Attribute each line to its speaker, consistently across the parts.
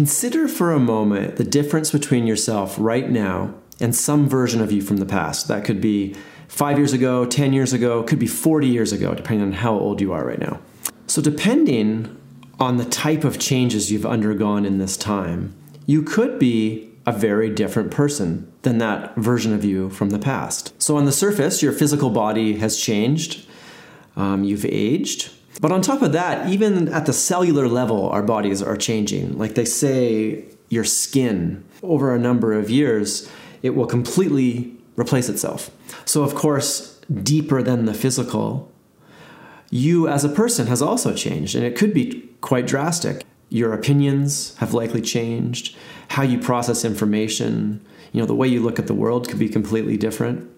Speaker 1: consider for a moment the difference between yourself right now and some version of you from the past. That could be five years ago, 10 years ago, could be 40 years ago, depending on how old you are right now. So, depending on the type of changes you've undergone in this time, you could be a very different person than that version of you from the past. So, on the surface, your physical body has changed, um, you've aged. But on top of that, even at the cellular level, our bodies are changing. Like they say, your skin, over a number of years, it will completely replace itself. So, of course, deeper than the physical, you as a person has also changed, and it could be quite drastic. Your opinions have likely changed, how you process information, you know, the way you look at the world could be completely different.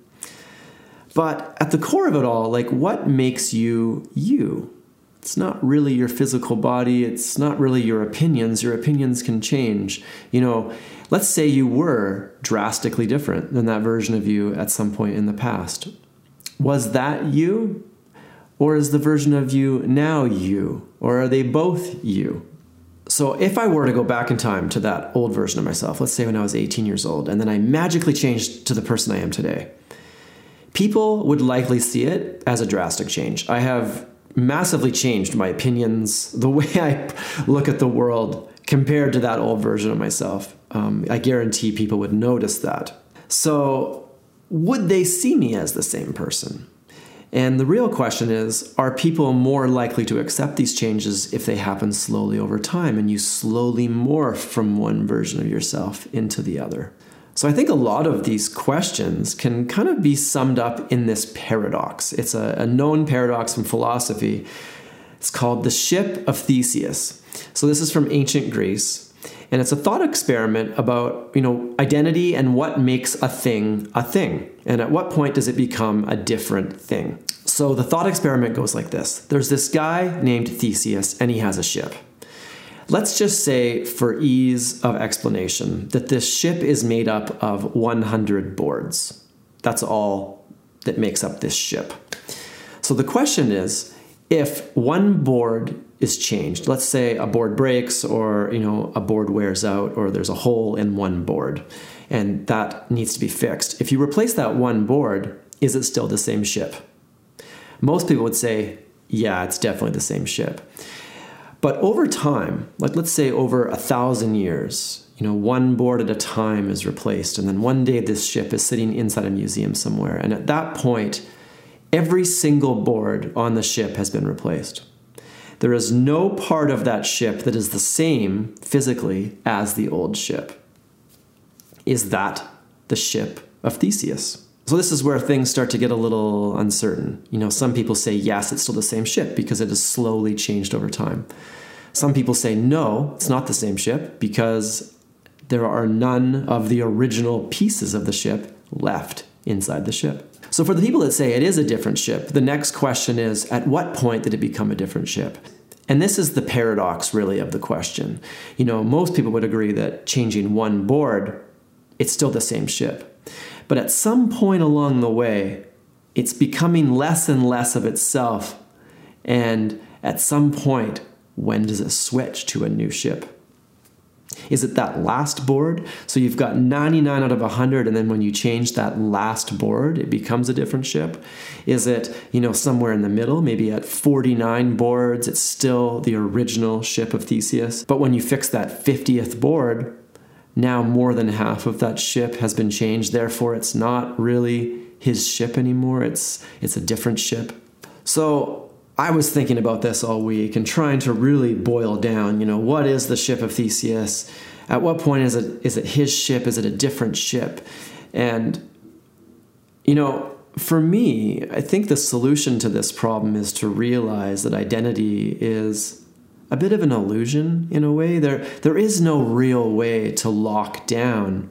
Speaker 1: But at the core of it all, like what makes you you? It's not really your physical body, it's not really your opinions. Your opinions can change. You know, let's say you were drastically different than that version of you at some point in the past. Was that you? Or is the version of you now you? Or are they both you? So, if I were to go back in time to that old version of myself, let's say when I was 18 years old, and then I magically changed to the person I am today, people would likely see it as a drastic change. I have massively changed my opinions, the way I look at the world compared to that old version of myself. Um, I guarantee people would notice that. So, would they see me as the same person? And the real question is are people more likely to accept these changes if they happen slowly over time and you slowly morph from one version of yourself into the other? So I think a lot of these questions can kind of be summed up in this paradox. It's a, a known paradox from philosophy. It's called the ship of Theseus. So this is from ancient Greece and it's a thought experiment about you know identity and what makes a thing a thing and at what point does it become a different thing so the thought experiment goes like this there's this guy named theseus and he has a ship let's just say for ease of explanation that this ship is made up of 100 boards that's all that makes up this ship so the question is if one board is changed. Let's say a board breaks or you know a board wears out or there's a hole in one board and that needs to be fixed. If you replace that one board, is it still the same ship? Most people would say, yeah, it's definitely the same ship. But over time, like let's say over a thousand years, you know, one board at a time is replaced, and then one day this ship is sitting inside a museum somewhere. And at that point, every single board on the ship has been replaced. There is no part of that ship that is the same physically as the old ship. Is that the ship of Theseus? So this is where things start to get a little uncertain. You know, some people say yes, it's still the same ship because it has slowly changed over time. Some people say no, it's not the same ship because there are none of the original pieces of the ship left inside the ship. So, for the people that say it is a different ship, the next question is at what point did it become a different ship? And this is the paradox, really, of the question. You know, most people would agree that changing one board, it's still the same ship. But at some point along the way, it's becoming less and less of itself. And at some point, when does it switch to a new ship? Is it that last board? So you've got 99 out of 100, and then when you change that last board, it becomes a different ship? Is it, you know, somewhere in the middle, maybe at 49 boards, it's still the original ship of Theseus? But when you fix that 50th board, now more than half of that ship has been changed, therefore it's not really his ship anymore, it's, it's a different ship. So I was thinking about this all week and trying to really boil down, you know, what is the ship of Theseus? At what point is it is it his ship? Is it a different ship? And you know, for me, I think the solution to this problem is to realize that identity is a bit of an illusion in a way. There there is no real way to lock down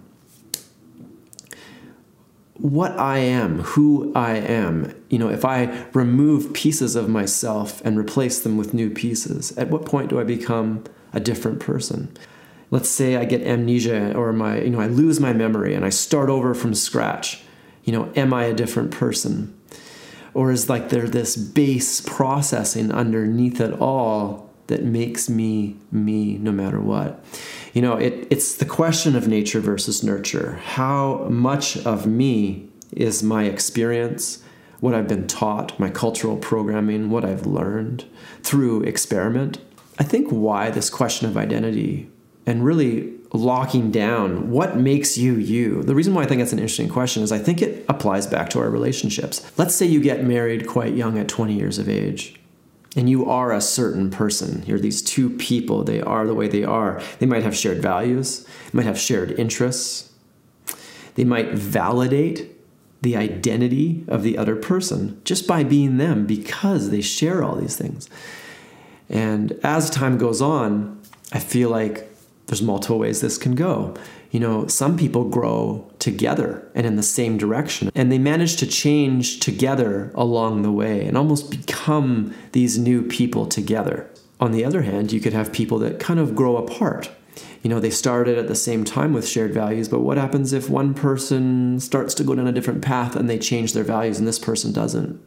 Speaker 1: what I am, who I am. You know, if I remove pieces of myself and replace them with new pieces, at what point do I become a different person? Let's say I get amnesia or my, you know, I lose my memory and I start over from scratch. You know, am I a different person? Or is like there this base processing underneath it all that makes me me no matter what? You know, it, it's the question of nature versus nurture. How much of me is my experience, what I've been taught, my cultural programming, what I've learned through experiment? I think why this question of identity and really locking down what makes you you. The reason why I think it's an interesting question is I think it applies back to our relationships. Let's say you get married quite young at 20 years of age and you are a certain person. You're these two people, they are the way they are. They might have shared values, might have shared interests, they might validate the identity of the other person just by being them because they share all these things. And as time goes on, I feel like there's multiple ways this can go. You know, some people grow together and in the same direction, and they manage to change together along the way and almost become these new people together. On the other hand, you could have people that kind of grow apart. You know, they started at the same time with shared values, but what happens if one person starts to go down a different path and they change their values and this person doesn't?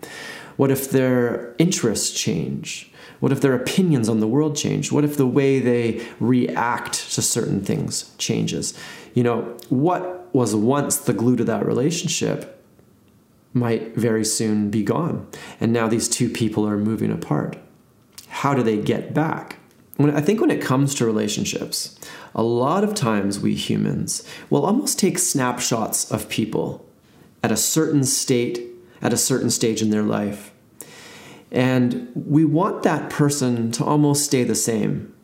Speaker 1: What if their interests change? What if their opinions on the world change? What if the way they react to certain things changes? You know, what was once the glue to that relationship might very soon be gone. And now these two people are moving apart. How do they get back? When, I think when it comes to relationships, a lot of times we humans will almost take snapshots of people at a certain state, at a certain stage in their life, and we want that person to almost stay the same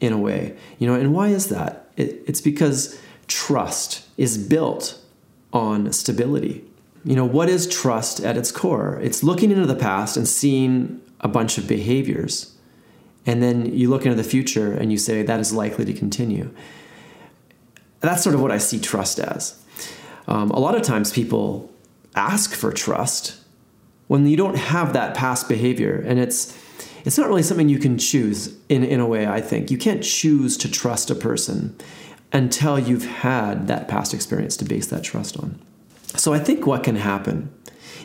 Speaker 1: in a way. You know, and why is that? It, it's because trust is built on stability. You know, what is trust at its core? It's looking into the past and seeing a bunch of behaviors. And then you look into the future and you say that is likely to continue. That's sort of what I see trust as. Um, a lot of times people ask for trust when you don't have that past behavior and it's it's not really something you can choose in, in a way i think you can't choose to trust a person until you've had that past experience to base that trust on so i think what can happen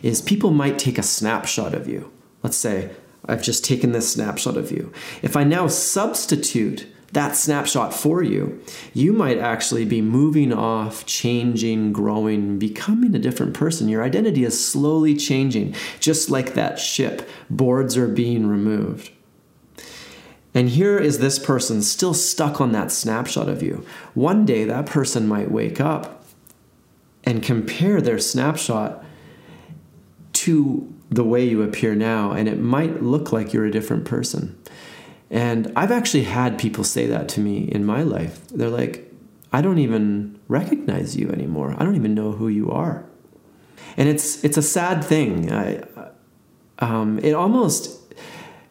Speaker 1: is people might take a snapshot of you let's say i've just taken this snapshot of you if i now substitute that snapshot for you, you might actually be moving off, changing, growing, becoming a different person. Your identity is slowly changing, just like that ship. Boards are being removed. And here is this person still stuck on that snapshot of you. One day, that person might wake up and compare their snapshot to the way you appear now, and it might look like you're a different person. And I've actually had people say that to me in my life. They're like, I don't even recognize you anymore. I don't even know who you are. And it's it's a sad thing. I, um, it almost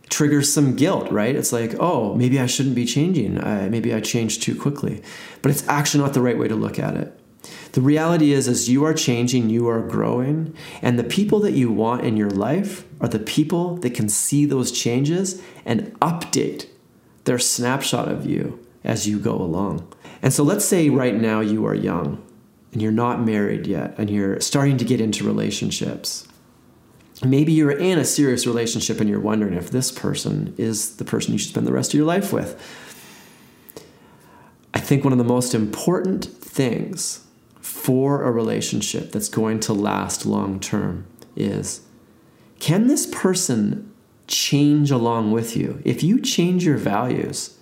Speaker 1: triggers some guilt, right? It's like, oh, maybe I shouldn't be changing. I, maybe I changed too quickly. But it's actually not the right way to look at it. The reality is, as you are changing, you are growing, and the people that you want in your life are the people that can see those changes and update their snapshot of you as you go along. And so, let's say right now you are young and you're not married yet, and you're starting to get into relationships. Maybe you're in a serious relationship and you're wondering if this person is the person you should spend the rest of your life with. I think one of the most important things for a relationship that's going to last long term is can this person change along with you? If you change your values,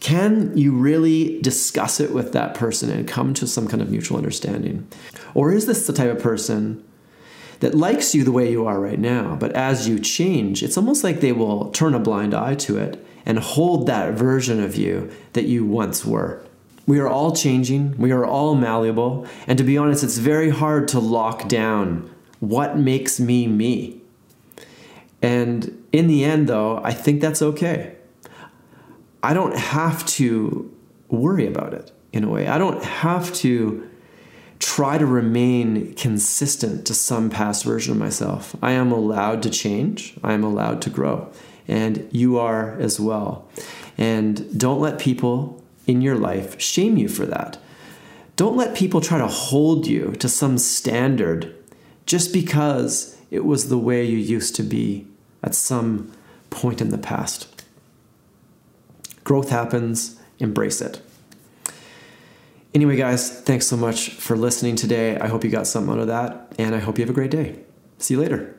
Speaker 1: can you really discuss it with that person and come to some kind of mutual understanding? Or is this the type of person that likes you the way you are right now, but as you change, it's almost like they will turn a blind eye to it and hold that version of you that you once were? We are all changing, we are all malleable, and to be honest, it's very hard to lock down what makes me me. And in the end, though, I think that's okay. I don't have to worry about it in a way. I don't have to try to remain consistent to some past version of myself. I am allowed to change, I am allowed to grow, and you are as well. And don't let people in your life shame you for that. Don't let people try to hold you to some standard just because it was the way you used to be at some point in the past. Growth happens, embrace it. Anyway, guys, thanks so much for listening today. I hope you got something out of that, and I hope you have a great day. See you later.